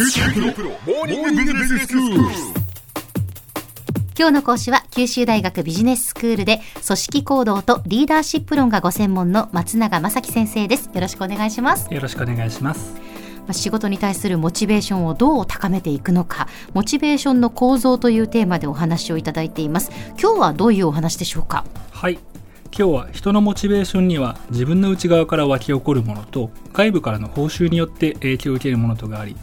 今日の講師は九州大学ビジネススクールで組織行動とリーダーシップ論がご専門の松永正樹先生ですよろしくお願いしますよろしくお願いします。まあ仕事に対するモチベーションをどう高めていくのかモチベーションの構造というテーマでお話をいただいています今日はどういうお話でしょうか？はい。今日は人のモチベーションには自分の内側から湧き起こるものと外部からの報酬によって影響を受けるものとがあり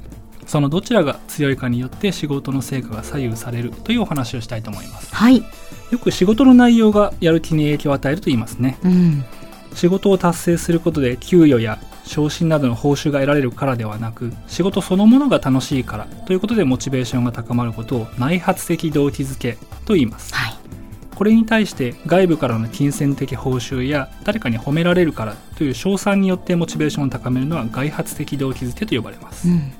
そのどちらが強いかによって仕事の成果が左右されるというお話をしたいと思います。はい。よく仕事の内容がやる気に影響を与えると言いますね。うん。仕事を達成することで給与や昇進などの報酬が得られるからではなく仕事そのものが楽しいからということでモチベーションが高まることを内発的動機づけと言います。はい。これに対して外部からの金銭的報酬や誰かに褒められるからという賞賛によってモチベーションを高めるのは外発的動機づけと呼ばれます、うん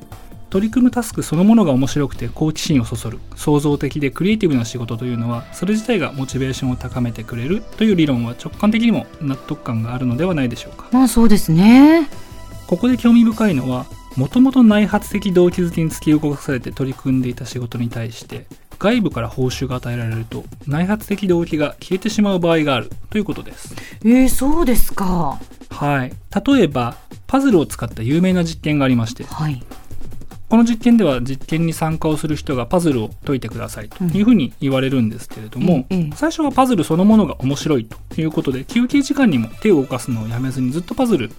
取り組むタスクそのものが面白くて好奇心をそそる。創造的でクリエイティブな仕事というのはそれ自体がモチベーションを高めてくれる。という理論は直感的にも納得感があるのではないでしょうか。まあそうですね。ここで興味深いのはもともと内発的動機づけに突き動かされて取り組んでいた仕事に対して外部から報酬が与えられると内発的動機が消えてしまう場合がある。ということです。えー、そうですか。はい。例えばパズルを使った有名な実験がありまして。はいこの実験では実験に参加をする人がパズルを解いてくださいというふうに言われるんですけれども、うんええ最初はパズルそのものが面白いということで休憩時間にも手を動かすのをやめずにずっとパズル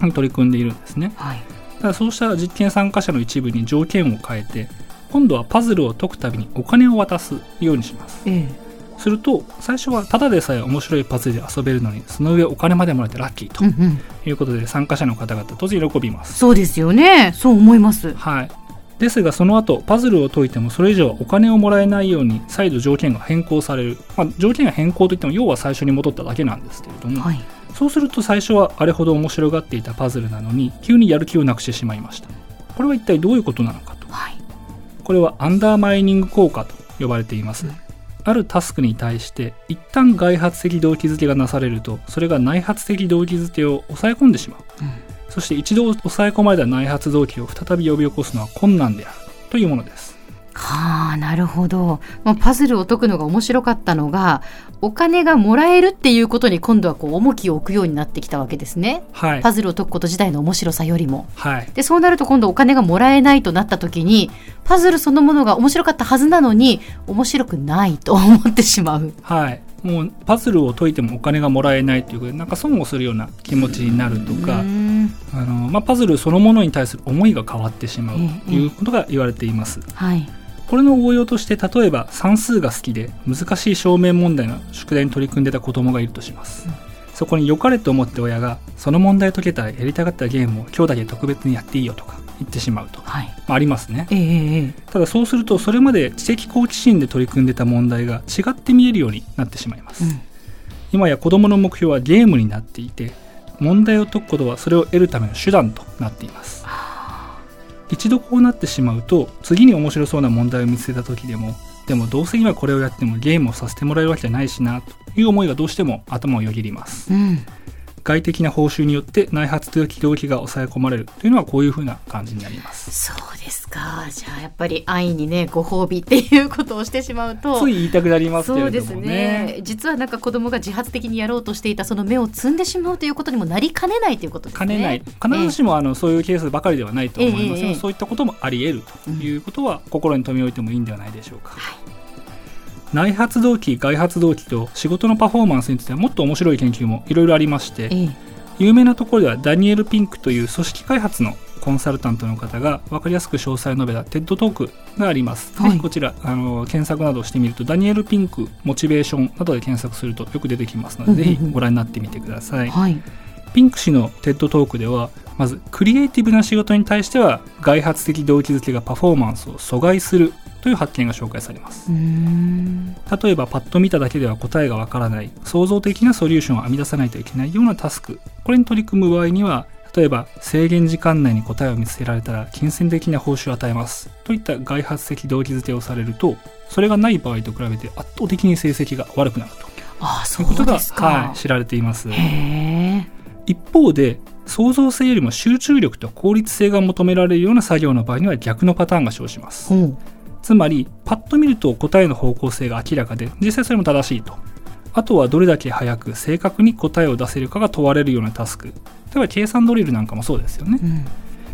に取り組んでいるんですね。はい。ただそうした実験参加者の一部に条件を変えて今度はパズルを解くたびにお金を渡すようにします。えすると最初はただでさえ面白いパズルで遊べるのにその上お金までもらえてラッキーということで参加者の方々当然喜びます。そうですよね。そう思います。はい。ですがその後パズルを解いてもそれ以上はお金をもらえないように再度条件が変更される、まあ、条件が変更といっても要は最初に戻っただけなんですけれども、はい。そうすると最初はあれほど面白がっていたパズルなのに急にやる気をなくしてしまいました。これは一体どういうことなのかと。はい。これはアンダーマイニング効果と呼ばれています、あるタスクに対して一旦外発的動機づけがなされるとそれが内発的動機づけを抑え込んでしまううんそして一度抑え込まれた内発動機を再び呼び起こすのは困難であるというものです。はあなるほど、まあ、パズルを解くのが面白かったのがお金がもらえるっていうことに今度はこう重きを置くようになってきたわけですねはい。パズルを解くこと自体の面白さよりもはい。でそうなると今度お金がもらえないとなった時にパズルそのものが面白かったはずなのに面白くないと思ってしまうはい。もうパズルを解いてもお金がもらえないということでなんか損をするような気持ちになるとか、あのまあ、パズルそのものに対する思いが変わってしまうええということが言われています。はいこれの応用として例えば算数が好きで難しい証明問題の宿題に取り組んでた子供がいるとします、そこに良かれと思って親がその問題解けたらやりたかったゲームを今日だけ特別にやっていいよとか言ってしまうと、はい。まあ、ありますね。ええええただそうするとそれまで知的好奇心で取り組んでた問題が違って見えるようになってしまいます、うん。今や子供の目標はゲームになっていて問題を解くことはそれを得るための手段となっています一度こうなってしまうと次に面白そうな問題を見つけた時でもでもどうせ今これをやってもゲームをさせてもらえるわけじゃないしなという思いがどうしても頭をよぎります。うん。外的な報酬によって内発的動機が抑え込まれるというのはこういうふうな感じになります。そうですか。じゃあやっぱり愛にねご褒美っていうことをしてしまうと。つい言いたくなりますけれどもね。ね。実はなんか子供が自発的にやろうとしていたその目を摘んでしまうということにもなりかねないということですね。兼ねない。必ずしもあのそういうケースばかりではないと思いますが、えええ。えそういったこともあり得るということは心に留め置いてもいいんではないでしょうか、内発動機外発動機と仕事のパフォーマンスについてはもっと面白い研究もいろいろありましてええ。有名なところではダニエル・ピンクという組織開発のコンサルタントの方が分かりやすく詳細を述べた TED トークがあります、はい。こちらあの検索などをしてみるとダニエル・ピンクモチベーションなどで検索するとよく出てきますので、うんうんうん。ぜひご覧になってみてください、はい。ピンク氏の TED トークではまずクリエイティブな仕事に対しては外発的動機づけがパフォーマンスを阻害するという発見が紹介されます。例えばパッと見ただけでは答えがわからない。創造的なソリューションを編み出さないといけないようなタスク。これに取り組む場合には例えば制限時間内に答えを見つけられたら金銭的な報酬を与えます。といった外発的動機づけをされるとそれがない場合と比べて圧倒的に成績が悪くなると。ああそいうことがはい、知られています。一方で創造性よりも集中力と効率性が求められるような作業の場合には逆のパターンが生じます。ほうつまり、パッと見ると答えの方向性が明らかで、実際それも正しいと。あとはどれだけ早く正確に答えを出せるかが問われるようなタスク。例えば計算ドリルなんかもそうですよね。うん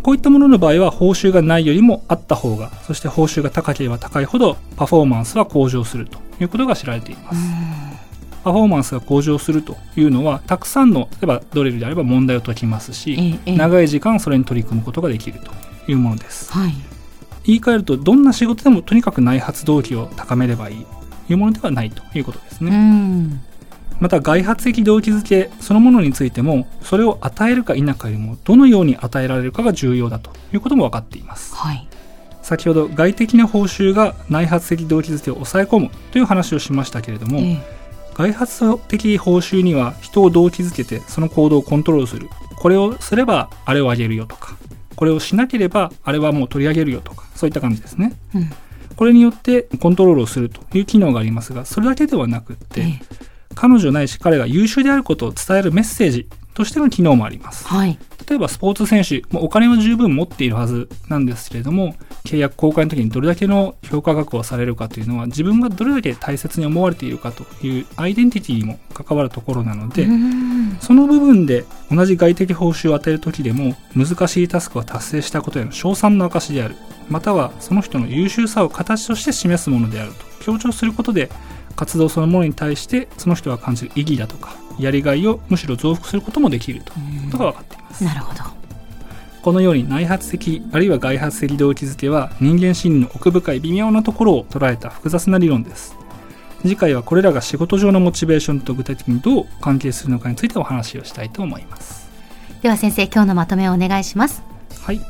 こういったものの場合は報酬がないよりもあった方が、そして報酬が高ければ高いほどパフォーマンスは向上するということが知られています。パフォーマンスが向上するというのは、たくさんの、例えばドリルであれば問題を解きますし、長い時間それに取り組むことができるというものです。はい言い換えると、どんな仕事でもとにかく内発動機を高めればいいというものではないということですうね。ん。また外発的動機づけそのものについてもそれを与えるか否かよりもどのように与えられるかが重要だということも分かっています。はい。先ほど外的な報酬が内発的動機づけを抑え込むという話をしましたけれども、ええ。外発的報酬には人を動機づけてその行動をコントロールする。これをすればあれをあげるよとかこれをしなければあれはもう取り上げるよとかそういった感じですね。うん。これによってコントロールをするという機能がありますがそれだけではなくって、ええ。彼女ないし彼が優秀であることを伝えるメッセージとしての機能もあります。はい例えばスポーツ選手、もうお金は十分持っているはずなんですけれども、契約更改の時にどれだけの評価額をされるかというのは、自分がどれだけ大切に思われているかというアイデンティティにも関わるところなので、うんその部分で同じ外的報酬を与える時でも、難しいタスクを達成したことへの賞賛の証である、またはその人の優秀さを形として示すものであると強調することで、活動そのものに対してその人が感じる意義だとかやりがいをむしろ増幅することもできるということが分かっています。なるほどこのように内発的あるいは外発的動機づけは人間心理の奥深い微妙なところを捉えた複雑な理論です。次回はこれらが仕事上のモチベーションと具体的にどう関係するのかについてお話をしたいと思います。では先生今日のまとめをお願いしますはい。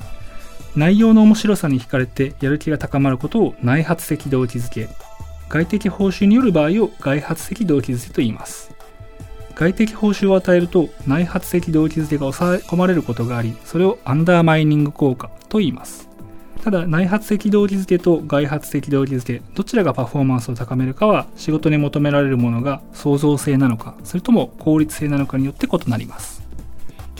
内容の面白さに惹かれてやる気が高まることを内発的動機づけ、外的報酬による場合を外発的動機づけと言います。外的報酬を与えると内発的動機づけが抑え込まれることがあり、それをアンダーマイニング効果と言います。ただ内発的動機づけと外発的動機づけ、どちらがパフォーマンスを高めるかは仕事に求められるものが創造性なのか、それとも効率性なのかによって異なります。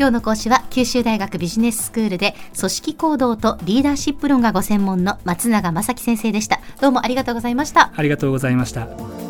今日の講師は九州大学ビジネススクールで組織行動とリーダーシップ論がご専門の松永正樹先生でしたどうもありがとうございましたありがとうございました。